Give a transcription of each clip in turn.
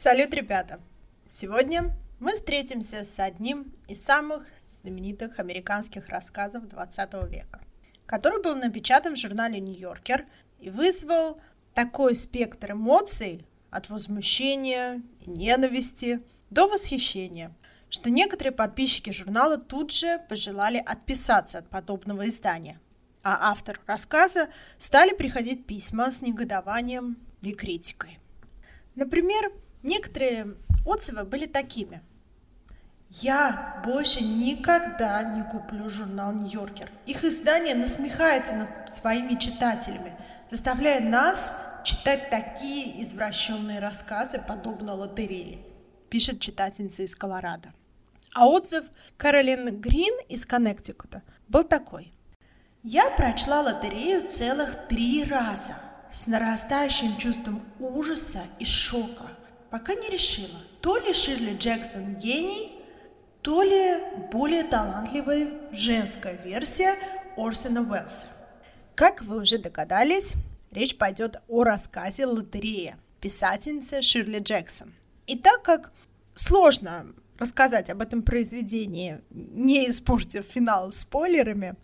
Салют, ребята! Сегодня мы встретимся с одним из самых знаменитых американских рассказов 20 века, который был напечатан в журнале «Нью-Йоркер» и вызвал такой спектр эмоций от возмущения и ненависти до восхищения, что некоторые подписчики журнала тут же пожелали отписаться от подобного издания, а автору рассказа стали приходить письма с негодованием и критикой. Например, некоторые отзывы были такими. Я больше никогда не куплю журнал «Нью-Йоркер». Их издание насмехается над своими читателями, заставляя нас читать такие извращенные рассказы, подобно лотерее, пишет читательница из Колорадо. А отзыв Каролин Грин из Коннектикута был такой. Я прочла лотерею целых три раза с нарастающим чувством ужаса и шока, пока не решила, то ли Ширли Джексон гений, то ли более талантливая женская версия Орсона Уэллса. Как вы уже догадались, речь пойдет о рассказе «Лотерея» писательницы Ширли Джексон. И так как сложно рассказать об этом произведении, не испортив финал спойлерами,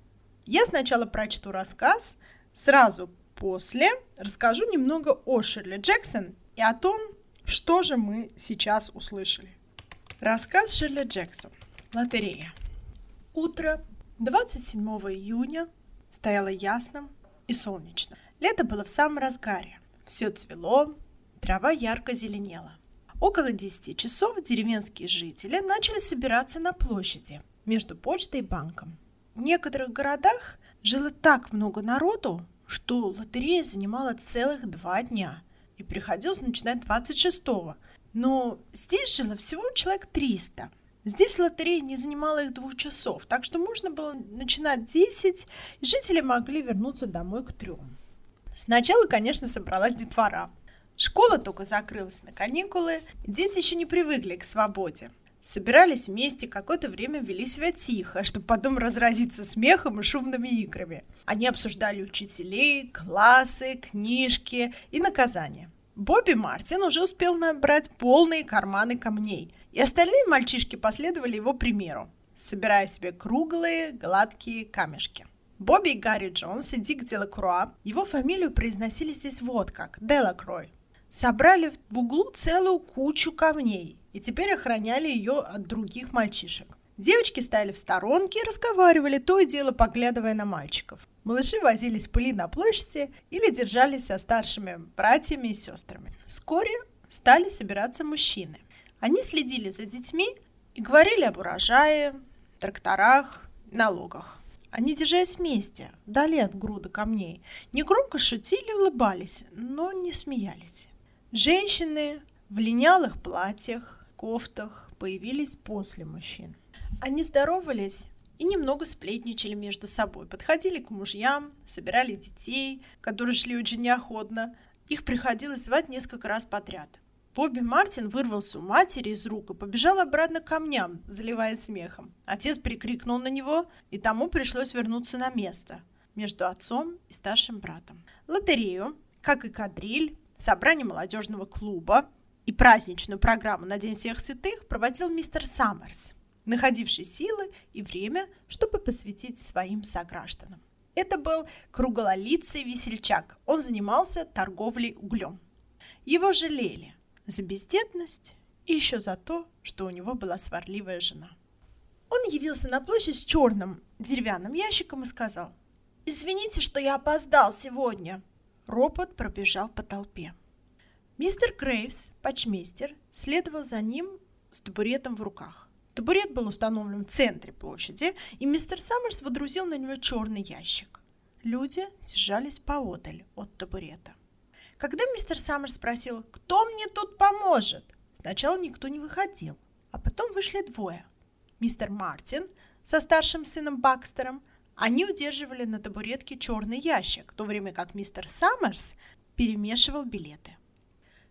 я сначала прочту рассказ, сразу после расскажу немного о Ширли Джексон и о том, что же мы сейчас услышали. Рассказ Ширли Джексон. Лотерея. Утро 27 июня стояло ясным и солнечно. Лето было в самом разгаре. Все цвело, трава ярко зеленела. Около 10 часов деревенские жители начали собираться на площади между почтой и банком. В некоторых городах жило так много народу, что лотерея занимала целых два дня и приходилось начинать 26-го, но здесь жило всего человек 300. Здесь лотерея не занимала их двух часов, так что можно было начинать 10, и жители могли вернуться домой к трем. Сначала, конечно, собралась детвора. Школа только закрылась на каникулы, дети еще не привыкли к свободе. Собирались вместе, какое-то время вели себя тихо, чтобы потом разразиться смехом и шумными играми. Они обсуждали учителей, классы, книжки и наказания. Бобби Мартин уже успел набрать полные карманы камней, и остальные мальчишки последовали его примеру, собирая себе круглые, гладкие камешки. Бобби и Гарри Джонс и Дик Делакруа, его фамилию произносили здесь вот как – Делакрой, собрали в углу целую кучу камней и теперь охраняли ее от других мальчишек. Девочки стояли в сторонке и разговаривали, то и дело поглядывая на мальчиков. Малыши возились пыли на площади или держались со старшими братьями и сестрами. Вскоре стали собираться мужчины. Они следили за детьми и говорили об урожае, тракторах, налогах. Они, держась вместе, вдали от груды камней, негромко шутили и улыбались, но не смеялись. Женщины в линялых платьях, кофтах появились после мужчин. Они здоровались и немного сплетничали между собой, подходили к мужьям, собирали детей, которые шли очень неохотно. Их приходилось звать несколько раз подряд. Бобби Мартин вырвался у матери из рук и побежал обратно к камням, заливая смехом. Отец прикрикнул на него, и тому пришлось вернуться на место между отцом и старшим братом. Лотерею, как и кадриль, собрание молодежного клуба и праздничную программу на День всех святых проводил мистер Саммерс – находивший силы и время, чтобы посвятить своим согражданам. Это был круглолицый весельчак. Он занимался торговлей углем. Его жалели за бездетность и еще за то, что у него была сварливая жена. Он явился на площадь с черным деревянным ящиком и сказал, «Извините, что я опоздал сегодня». Ропот пробежал по толпе. Мистер Грейвс, почмейстер, следовал за ним с табуретом в руках. Табурет был установлен в центре площади, и мистер Саммерс водрузил на него черный ящик. Люди держались поодаль от табурета. Когда мистер Саммерс спросил, кто мне тут поможет, сначала никто не выходил, а потом вышли двое. Мистер Мартин со старшим сыном Бакстером, они удерживали на табуретке черный ящик, в то время как мистер Саммерс перемешивал билеты.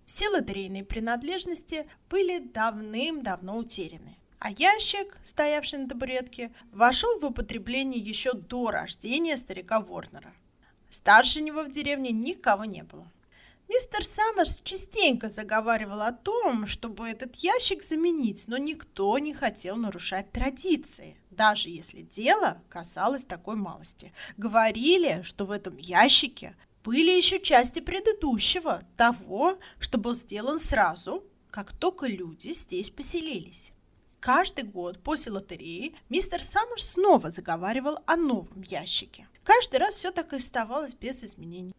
Все лотерейные принадлежности были давным-давно утеряны а ящик, стоявший на табуретке, вошел в употребление еще до рождения старика Ворнера. Старше него в деревне никого не было. Мистер Саммерс частенько заговаривал о том, чтобы этот ящик заменить, но никто не хотел нарушать традиции, даже если дело касалось такой малости. Говорили, что в этом ящике были еще части предыдущего, того, что был сделан сразу, как только люди здесь поселились. Каждый год после лотереи мистер Саммерс снова заговаривал о новом ящике. Каждый раз все так и оставалось без изменений.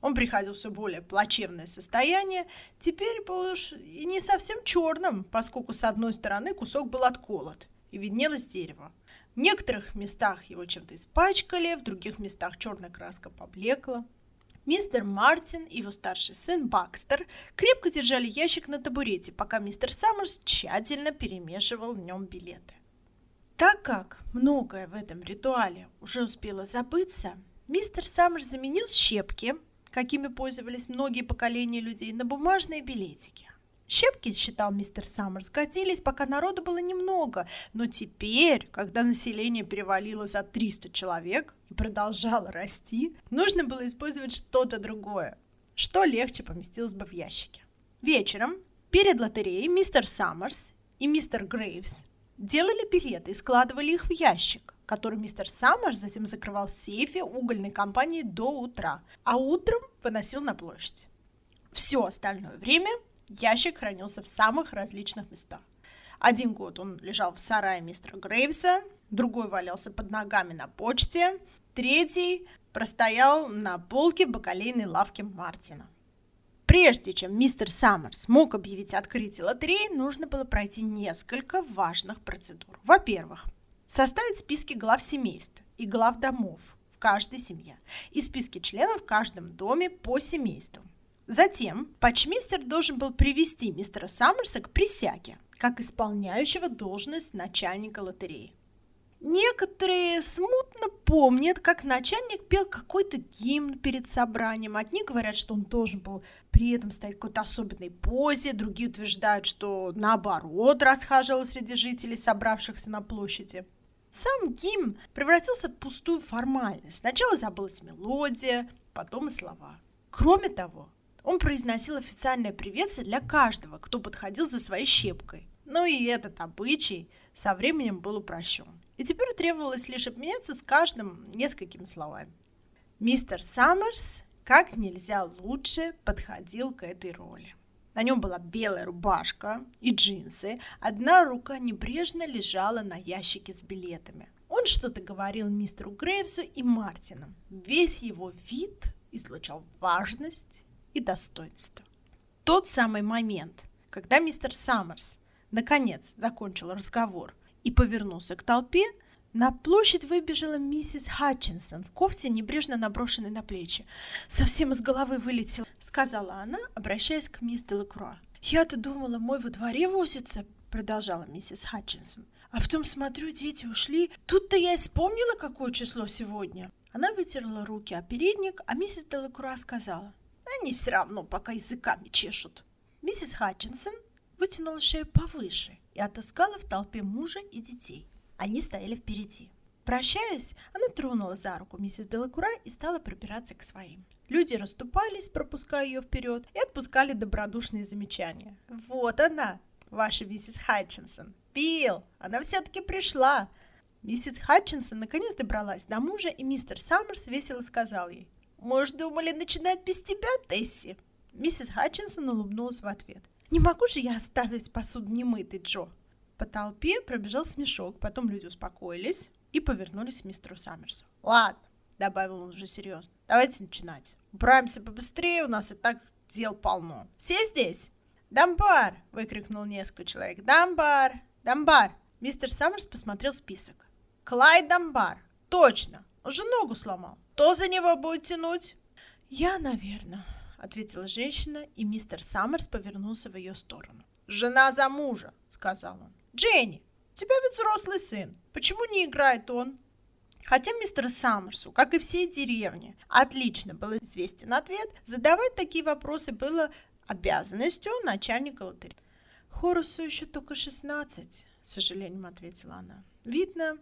Он приходил в все более плачевное состояние, теперь был уж и не совсем черным, поскольку с одной стороны кусок был отколот и виднелось дерево. В некоторых местах его чем-то испачкали, в других местах черная краска поблекла. Мистер Мартин и его старший сын Бакстер крепко держали ящик на табурете, пока мистер Саммерс тщательно перемешивал в нем билеты. Так как многое в этом ритуале уже успело забыться, мистер Саммерс заменил щепки, какими пользовались многие поколения людей, на бумажные билетики. Щепки, считал мистер Саммерс, годились, пока народу было немного, но теперь, когда население перевалило за 300 человек и продолжало расти, нужно было использовать что-то другое, что легче поместилось бы в ящике. Вечером, перед лотереей, мистер Саммерс и мистер Грейвс делали билеты и складывали их в ящик который мистер Саммер затем закрывал в сейфе угольной компании до утра, а утром выносил на площадь. Все остальное время ящик хранился в самых различных местах. Один год он лежал в сарае мистера Грейвса, другой валялся под ногами на почте, третий простоял на полке в бакалейной лавке Мартина. Прежде чем мистер Саммерс мог объявить открытие лотереи, нужно было пройти несколько важных процедур. Во-первых, составить списки глав семейств и глав домов в каждой семье и списки членов в каждом доме по семейству. Затем почмейстер должен был привести мистера Саммерса к присяге, как исполняющего должность начальника лотереи. Некоторые смутно помнят, как начальник пел какой-то гимн перед собранием. Одни говорят, что он должен был при этом стоять в какой-то особенной позе, другие утверждают, что наоборот расхаживал среди жителей, собравшихся на площади. Сам гимн превратился в пустую формальность. Сначала забылась мелодия, потом и слова. Кроме того, он произносил официальное приветствие для каждого, кто подходил за своей щепкой. Но и этот обычай со временем был упрощен. И теперь требовалось лишь обменяться с каждым несколькими словами. Мистер Саммерс как нельзя лучше подходил к этой роли. На нем была белая рубашка и джинсы. Одна рука небрежно лежала на ящике с билетами. Он что-то говорил мистеру Грейвсу и Мартину. Весь его вид излучал важность и достоинство. Тот самый момент, когда мистер Саммерс наконец закончил разговор и повернулся к толпе, на площадь выбежала миссис Хатчинсон в кофте, небрежно наброшенной на плечи. «Совсем из головы вылетел», — сказала она, обращаясь к мисс Делакруа. «Я-то думала, мой во дворе возится», — продолжала миссис Хатчинсон. «А потом смотрю, дети ушли. Тут-то я и вспомнила, какое число сегодня». Она вытерла руки о передник, а миссис Делакруа сказала. «Они все равно пока языками чешут». Миссис Хатчинсон вытянула шею повыше и отыскала в толпе мужа и детей. Они стояли впереди. Прощаясь, она тронула за руку миссис Делакура и стала пробираться к своим. Люди расступались, пропуская ее вперед, и отпускали добродушные замечания. «Вот она, ваша миссис Хатчинсон! Билл, она все-таки пришла!» Миссис Хатчинсон наконец добралась до мужа, и мистер Саммерс весело сказал ей, «Может, думали начинать без тебя, Тесси?» Миссис Хатчинсон улыбнулась в ответ. «Не могу же я оставить посуду немытой, Джо!» По толпе пробежал смешок, потом люди успокоились и повернулись к мистеру Саммерсу. «Ладно», — добавил он уже серьезно, — «давайте начинать. Управимся побыстрее, у нас и так дел полно. Все здесь?» «Дамбар!» — выкрикнул несколько человек. «Дамбар! Дамбар!» Мистер Саммерс посмотрел список. «Клайд Дамбар! Точно! Он же ногу сломал. Кто за него будет тянуть?» «Я, наверное», — ответила женщина, и мистер Саммерс повернулся в ее сторону. «Жена за мужа», — сказал он. Дженни, у тебя ведь взрослый сын. Почему не играет он? Хотя мистеру Саммерсу, как и всей деревне, отлично был известен ответ, задавать такие вопросы было обязанностью начальника лотереи. Хорусу еще только 16, с сожалением ответила она. Видно,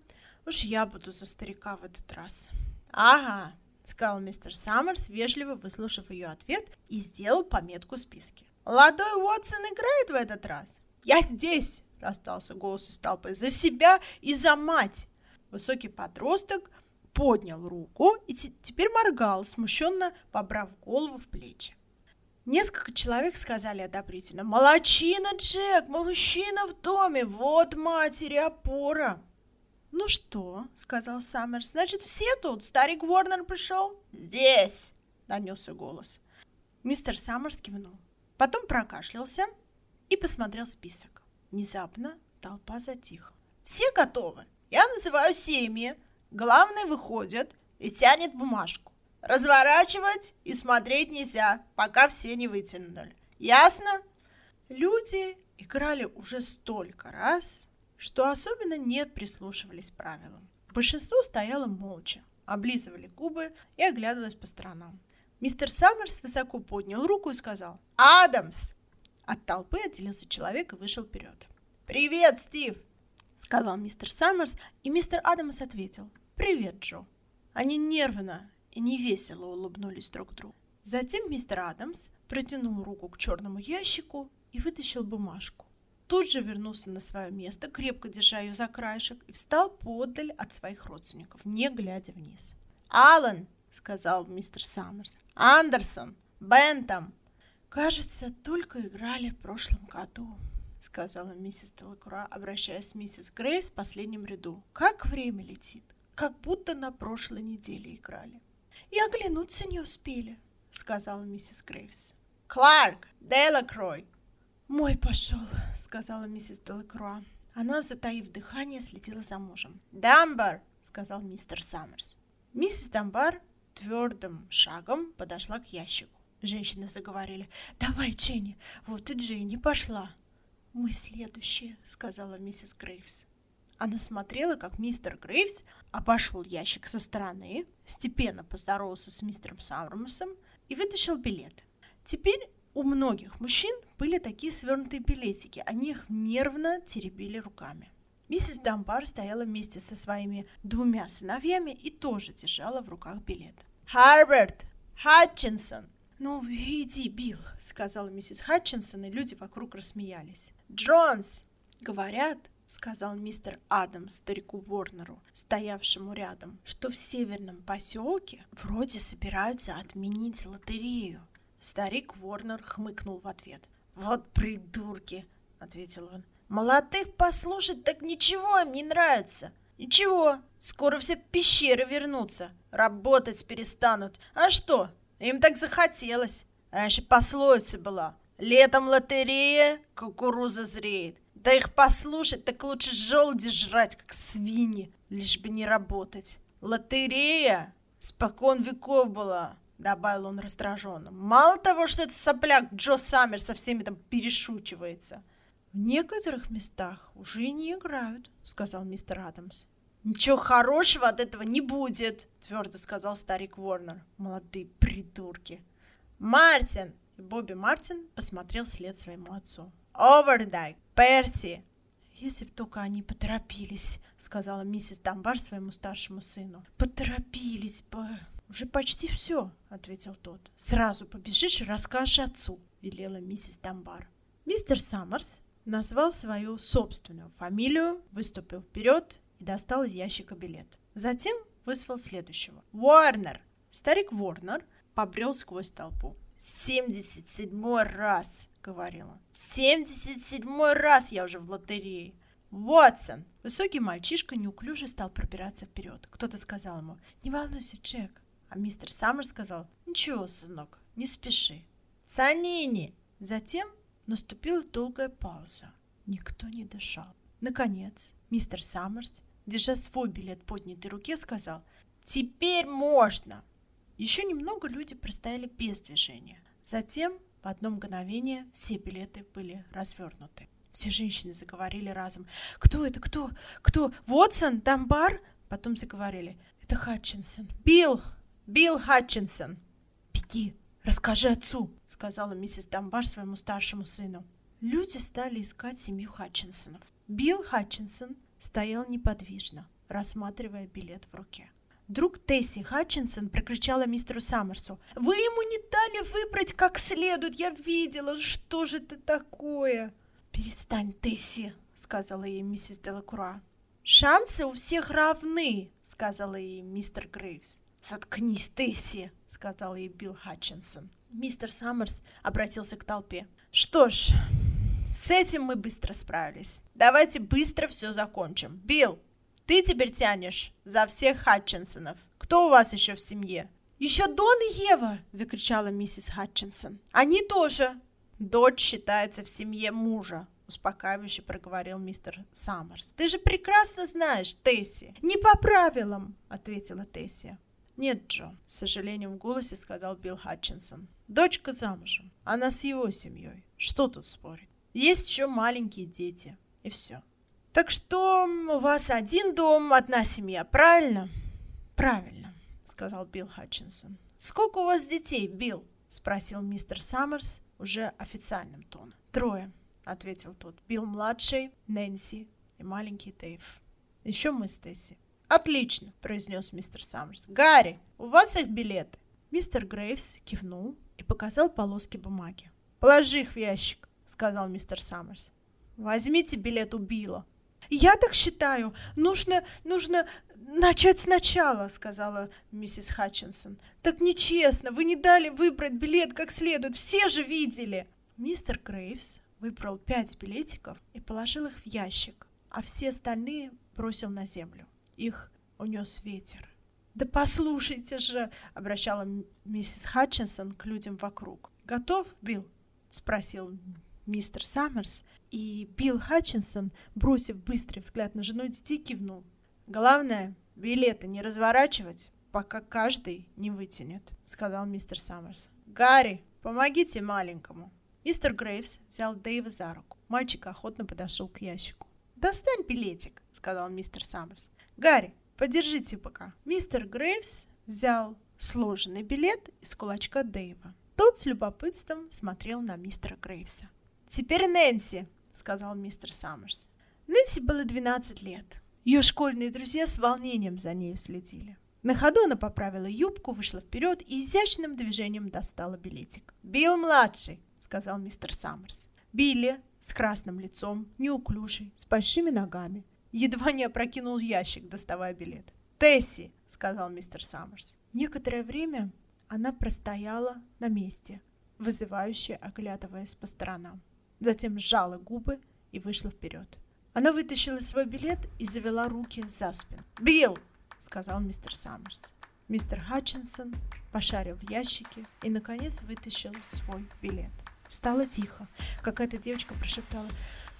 уж я буду за старика в этот раз. Ага, сказал мистер Саммерс, вежливо выслушав ее ответ и сделал пометку в списке. «Молодой Уотсон играет в этот раз?» «Я здесь!» – раздался голос из толпы. «За себя и за мать!» Высокий подросток поднял руку и теперь моргал, смущенно побрав голову в плечи. Несколько человек сказали одобрительно. «Молодчина, Джек! Мужчина в доме! Вот матери опора!» «Ну что?» — сказал Саммерс. «Значит, все тут? Старик Уорнер пришел?» «Здесь!» — донесся голос. Мистер Саммерс кивнул. Потом прокашлялся и посмотрел список. Внезапно толпа затихла. «Все готовы? Я называю семьи. Главный выходит и тянет бумажку. Разворачивать и смотреть нельзя, пока все не вытянули. Ясно? Люди играли уже столько раз, что особенно не прислушивались правилам. Большинство стояло молча, облизывали губы и оглядываясь по сторонам. Мистер Саммерс высоко поднял руку и сказал «Адамс!». От толпы отделился человек и вышел вперед. «Привет, Стив!» — сказал мистер Саммерс, и мистер Адамс ответил «Привет, Джо!». Они нервно и невесело улыбнулись друг другу. Затем мистер Адамс протянул руку к черному ящику и вытащил бумажку. Тут же вернулся на свое место, крепко держа ее за краешек, и встал подаль от своих родственников, не глядя вниз. «Аллан!» — сказал мистер Саммерс. «Андерсон! Бентам!» «Кажется, только играли в прошлом году», — сказала миссис Делакруа, обращаясь к миссис Грейс в последнем ряду. «Как время летит! Как будто на прошлой неделе играли!» и оглянуться не успели», — сказала миссис Грейвс. «Кларк! Делакрой!» «Мой пошел», — сказала миссис Делакруа. Она, затаив дыхание, следила за мужем. «Дамбар!» — сказал мистер Саммерс. Миссис Дамбар твердым шагом подошла к ящику. Женщины заговорили. «Давай, Дженни, вот и Дженни пошла». «Мы следующие», — сказала миссис Грейвс. Она смотрела, как мистер Грейвс обошел ящик со стороны, степенно поздоровался с мистером Сауэрмасом и вытащил билет. Теперь у многих мужчин были такие свернутые билетики, они их нервно теребили руками. Миссис Дамбар стояла вместе со своими двумя сыновьями и тоже держала в руках билет. «Харберт! Хатчинсон!» «Ну, иди, Билл», — сказала миссис Хатчинсон, и люди вокруг рассмеялись. «Джонс!» Говорят, сказал мистер Адамс старику Ворнеру, стоявшему рядом, что в северном поселке вроде собираются отменить лотерею. Старик Ворнер хмыкнул в ответ. «Вот придурки!» — ответил он. «Молодых послушать так ничего им не нравится. Ничего, скоро все пещеры вернутся, работать перестанут. А что, им так захотелось. Раньше пословица была. Летом лотерея, кукуруза зреет. Да их послушать, так лучше желуди жрать, как свиньи, лишь бы не работать. Лотерея спокон веков была, добавил он раздраженно. Мало того, что этот сопляк Джо Саммер со всеми там перешучивается. В некоторых местах уже не играют, сказал мистер Адамс. Ничего хорошего от этого не будет, твердо сказал старик Ворнер. Молодые придурки. Мартин! И Бобби Мартин посмотрел вслед своему отцу. Овердайк, Перси!» «Если б только они поторопились», — сказала миссис Дамбар своему старшему сыну. «Поторопились бы». «Уже почти все», — ответил тот. «Сразу побежишь и расскажешь отцу», — велела миссис Дамбар. Мистер Саммерс назвал свою собственную фамилию, выступил вперед и достал из ящика билет. Затем вызвал следующего. «Уорнер!» Старик Уорнер побрел сквозь толпу. «Семьдесят седьмой раз!» — говорила. «Семьдесят седьмой раз я уже в лотерее!» «Вотсон!» Высокий мальчишка неуклюже стал пробираться вперед. Кто-то сказал ему «Не волнуйся, Джек!» А мистер Саммер сказал «Ничего, сынок, не спеши!» «Санини!» Затем наступила долгая пауза. Никто не дышал. Наконец, мистер Саммерс, держа свой билет поднятой руке, сказал «Теперь можно!» Еще немного люди простояли без движения. Затем в одно мгновение все билеты были развернуты. Все женщины заговорили разом. «Кто это? Кто? Кто? Вотсон? Дамбар?» Потом заговорили. «Это Хатчинсон. Билл! Билл Хатчинсон!» «Беги, расскажи отцу!» сказала миссис Дамбар своему старшему сыну. Люди стали искать семью Хатчинсонов. Билл Хатчинсон стоял неподвижно, рассматривая билет в руке. Вдруг Тесси Хатчинсон прокричала мистеру Саммерсу. «Вы ему не дали выбрать как следует! Я видела! Что же это такое?» «Перестань, Тесси!» — сказала ей миссис Делакура. «Шансы у всех равны!» — сказала ей мистер Грейвс. «Заткнись, Тесси!» — сказал ей Билл Хатчинсон. Мистер Саммерс обратился к толпе. «Что ж, с этим мы быстро справились. Давайте быстро все закончим. Билл, ты теперь тянешь за всех Хатчинсонов. Кто у вас еще в семье? Еще Дон и Ева, закричала миссис Хатчинсон. Они тоже. Дочь считается в семье мужа, успокаивающе проговорил мистер Саммерс. Ты же прекрасно знаешь, Тесси. Не по правилам, ответила Тесси. Нет, Джо, с сожалением в голосе сказал Билл Хатчинсон. Дочка замужем. Она с его семьей. Что тут спорить? Есть еще маленькие дети. И все. Так что у вас один дом, одна семья, правильно? Правильно, сказал Билл Хатчинсон. Сколько у вас детей, Билл? спросил мистер Саммерс уже официальным тоном. Трое, ответил тот. Билл младший, Нэнси и маленький Дэйв. Еще мы с Тесси. Отлично, произнес мистер Саммерс. Гарри, у вас их билеты? Мистер Грейвс кивнул и показал полоски бумаги. Положи их в ящик, сказал мистер Саммерс. Возьмите билет у Билла. «Я так считаю. Нужно, нужно начать сначала», — сказала миссис Хатчинсон. «Так нечестно. Вы не дали выбрать билет как следует. Все же видели». Мистер Грейвс выбрал пять билетиков и положил их в ящик, а все остальные бросил на землю. Их унес ветер. «Да послушайте же!» — обращала миссис Хатчинсон к людям вокруг. «Готов, Билл?» — спросил мистер Саммерс, и Билл Хатчинсон, бросив быстрый взгляд на жену детей, кивнул. «Главное, билеты не разворачивать, пока каждый не вытянет», — сказал мистер Саммерс. «Гарри, помогите маленькому». Мистер Грейвс взял Дэйва за руку. Мальчик охотно подошел к ящику. «Достань билетик», — сказал мистер Саммерс. «Гарри, подержите пока». Мистер Грейвс взял сложенный билет из кулачка Дэйва. Тот с любопытством смотрел на мистера Грейвса. «Теперь Нэнси», — сказал мистер Саммерс. Нэнси было 12 лет. Ее школьные друзья с волнением за нею следили. На ходу она поправила юбку, вышла вперед и изящным движением достала билетик. «Билл-младший», — сказал мистер Саммерс. Билли с красным лицом, неуклюжий, с большими ногами. Едва не опрокинул ящик, доставая билет. «Тесси», — сказал мистер Саммерс. Некоторое время она простояла на месте, вызывающе оглядываясь по сторонам затем сжала губы и вышла вперед. Она вытащила свой билет и завела руки за спину. «Билл!» — сказал мистер Саммерс. Мистер Хатчинсон пошарил в ящике и, наконец, вытащил свой билет. Стало тихо. Какая-то девочка прошептала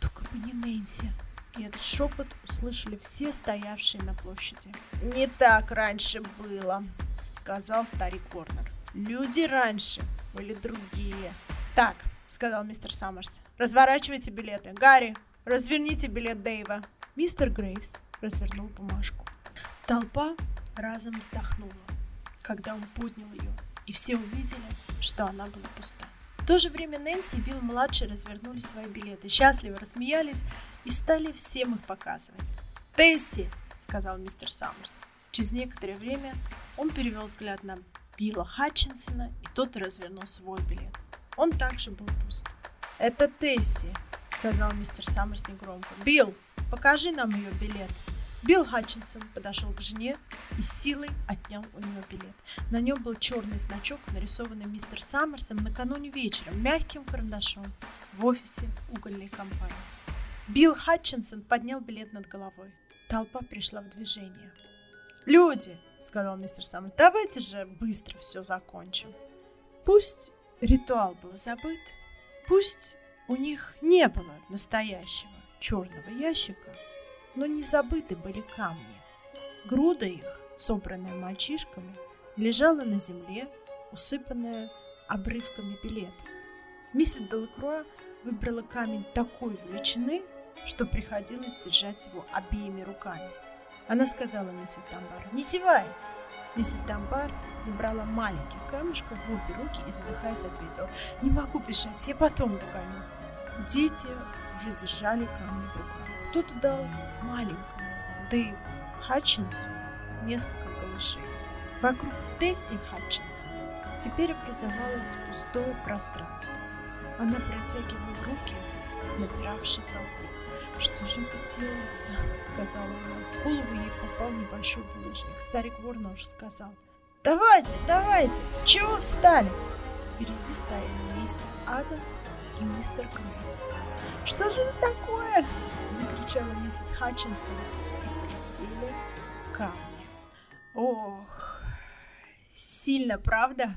«Только бы не Нэнси!» И этот шепот услышали все стоявшие на площади. «Не так раньше было», — сказал старик Корнер. «Люди раньше были другие». «Так, — сказал мистер Саммерс. «Разворачивайте билеты. Гарри, разверните билет Дэйва». Мистер Грейвс развернул бумажку. Толпа разом вздохнула, когда он поднял ее, и все увидели, что она была пуста. В то же время Нэнси и Билл-младший развернули свои билеты, счастливо рассмеялись и стали всем их показывать. «Тесси!» — сказал мистер Саммерс. Через некоторое время он перевел взгляд на Билла Хатчинсона, и тот развернул свой билет. Он также был пуст. «Это Тесси», — сказал мистер Саммерс негромко. «Билл, покажи нам ее билет». Билл Хатчинсон подошел к жене и силой отнял у нее билет. На нем был черный значок, нарисованный мистер Саммерсом накануне вечером мягким карандашом в офисе угольной компании. Билл Хатчинсон поднял билет над головой. Толпа пришла в движение. «Люди!» — сказал мистер Саммерс. «Давайте же быстро все закончим. Пусть ритуал был забыт, пусть у них не было настоящего черного ящика, но не забыты были камни. Груда их, собранная мальчишками, лежала на земле, усыпанная обрывками билетов. Миссис Делакруа выбрала камень такой величины, что приходилось держать его обеими руками. Она сказала миссис Дамбар, «Не зевай, Миссис Дамбар набрала маленьких камешков в обе руки и, задыхаясь, ответила, «Не могу бежать, я потом догоню». Дети уже держали камни в руках. Кто-то дал маленькому Дэйву Хатчинсу несколько малышей. Вокруг Тесси Хатчинсон теперь образовалось пустое пространство. Она протягивала руки к набиравшей толпе. «Что же это делается?» — сказала она. В голову ей попал небольшой булыжник. Старик Ворнер сказал. «Давайте, давайте! Чего встали?» Впереди стояли мистер Адамс и мистер Грейвс. «Что же это такое?» — закричала миссис Хатчинсон и полетели камни. Ох, сильно, правда?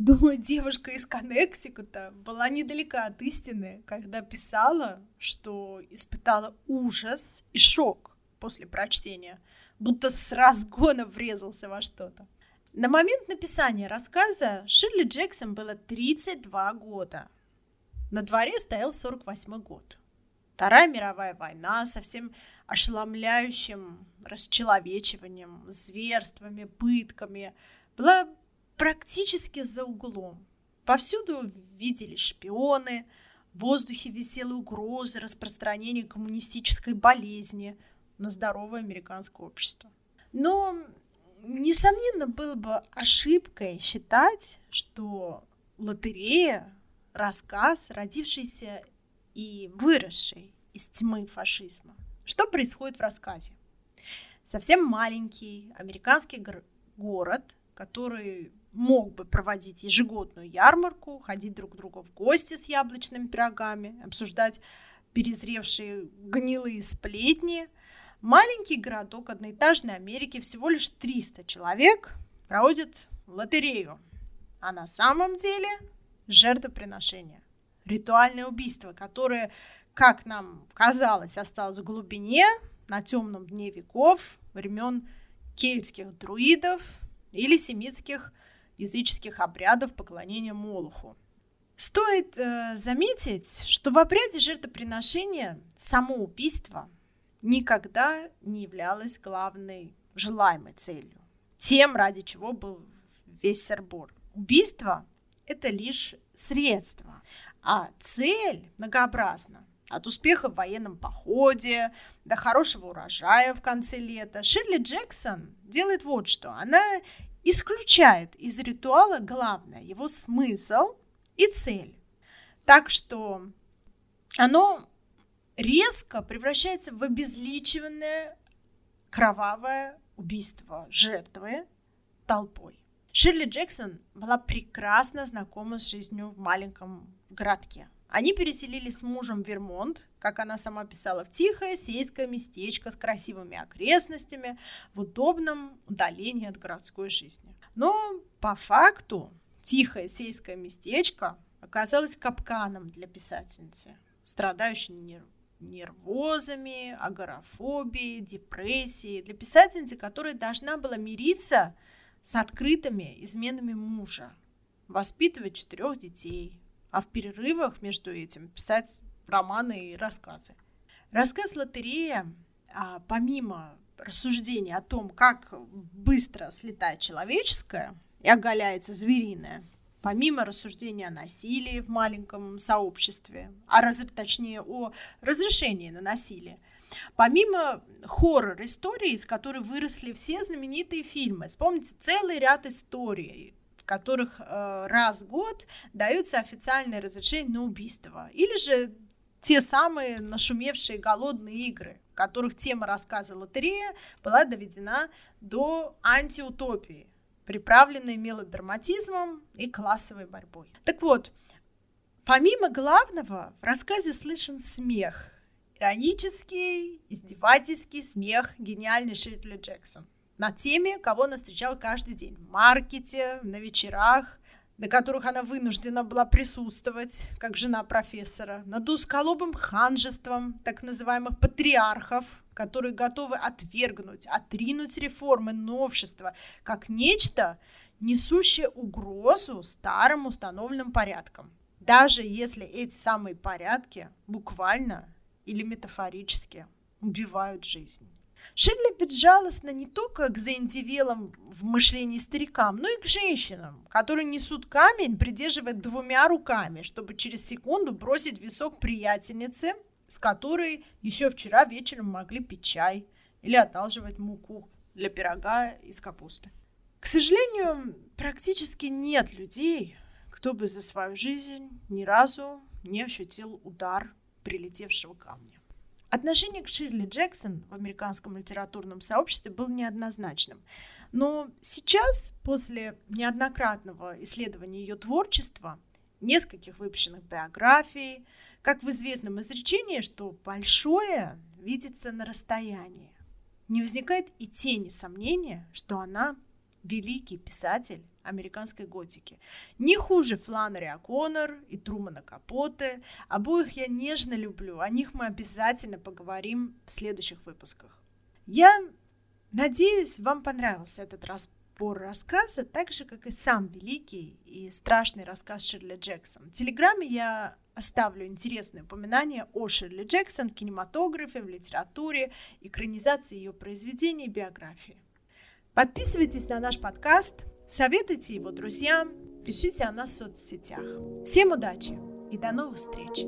Думаю, девушка из Коннектикута была недалека от истины, когда писала, что испытала ужас и шок после прочтения, будто с разгона врезался во что-то. На момент написания рассказа Ширли Джексон было 32 года. На дворе стоял 48 год. Вторая мировая война со всем ошеломляющим расчеловечиванием, зверствами, пытками была практически за углом. Повсюду видели шпионы, в воздухе висела угроза распространения коммунистической болезни на здоровое американское общество. Но, несомненно, было бы ошибкой считать, что лотерея, рассказ, родившийся и выросший из тьмы фашизма. Что происходит в рассказе? Совсем маленький американский город, который мог бы проводить ежегодную ярмарку, ходить друг к другу в гости с яблочными пирогами, обсуждать перезревшие гнилые сплетни. Маленький городок одноэтажной Америки, всего лишь 300 человек, проводит лотерею. А на самом деле жертвоприношение. Ритуальное убийство, которое, как нам казалось, осталось в глубине на темном дне веков, времен кельтских друидов или семитских языческих обрядов поклонения Молоху. Стоит э, заметить, что в обряде жертвоприношения само убийство никогда не являлось главной желаемой целью, тем, ради чего был весь сербор. Убийство – это лишь средство, а цель многообразна. От успеха в военном походе до хорошего урожая в конце лета. Ширли Джексон делает вот что. Она исключает из ритуала главное, его смысл и цель. Так что оно резко превращается в обезличиванное кровавое убийство жертвы толпой. Ширли Джексон была прекрасно знакома с жизнью в маленьком городке. Они переселились с мужем в Вермонт, как она сама писала, в тихое сельское местечко с красивыми окрестностями, в удобном удалении от городской жизни. Но по факту тихое сельское местечко оказалось капканом для писательницы, страдающей нерв нервозами, агорафобией, депрессией, для писательницы, которая должна была мириться с открытыми изменами мужа, воспитывать четырех детей, а в перерывах между этим писать романы и рассказы. Рассказ «Лотерея», а, помимо рассуждений о том, как быстро слетает человеческое и оголяется звериное, помимо рассуждения о насилии в маленьком сообществе, а раз, точнее о разрешении на насилие, помимо хоррор-истории, из которой выросли все знаменитые фильмы, вспомните целый ряд историй, которых э, раз в год даются официальные разрешения на убийство. Или же те самые нашумевшие голодные игры, в которых тема рассказа лотерея была доведена до антиутопии, приправленной мелодраматизмом и классовой борьбой. Так вот, помимо главного, в рассказе слышен смех. Иронический, издевательский смех гениальный Ширли Джексон – над теми, кого она встречала каждый день в маркете, на вечерах, на которых она вынуждена была присутствовать, как жена профессора, над узколобым ханжеством так называемых патриархов, которые готовы отвергнуть, отринуть реформы, новшества, как нечто, несущее угрозу старым установленным порядкам. Даже если эти самые порядки буквально или метафорически убивают жизнь. Ширли безжалостна не только к заиндивелым в мышлении старикам, но и к женщинам, которые несут камень, придерживая двумя руками, чтобы через секунду бросить висок приятельнице, с которой еще вчера вечером могли пить чай или одалживать муку для пирога из капусты. К сожалению, практически нет людей, кто бы за свою жизнь ни разу не ощутил удар прилетевшего камня. Отношение к Ширли Джексон в американском литературном сообществе было неоднозначным. Но сейчас, после неоднократного исследования ее творчества, нескольких выпущенных биографий, как в известном изречении, что большое видится на расстоянии, не возникает и тени сомнения, что она великий писатель американской готики. Не хуже Фланнери О'Коннор и Трумана Капоте. Обоих я нежно люблю. О них мы обязательно поговорим в следующих выпусках. Я надеюсь, вам понравился этот разбор рассказа, так же, как и сам великий и страшный рассказ Ширли Джексон. В Телеграме я оставлю интересные упоминания о Ширли Джексон, кинематографе, в литературе, экранизации ее произведений и биографии. Подписывайтесь на наш подкаст, советуйте его друзьям, пишите о нас в соцсетях. Всем удачи и до новых встреч!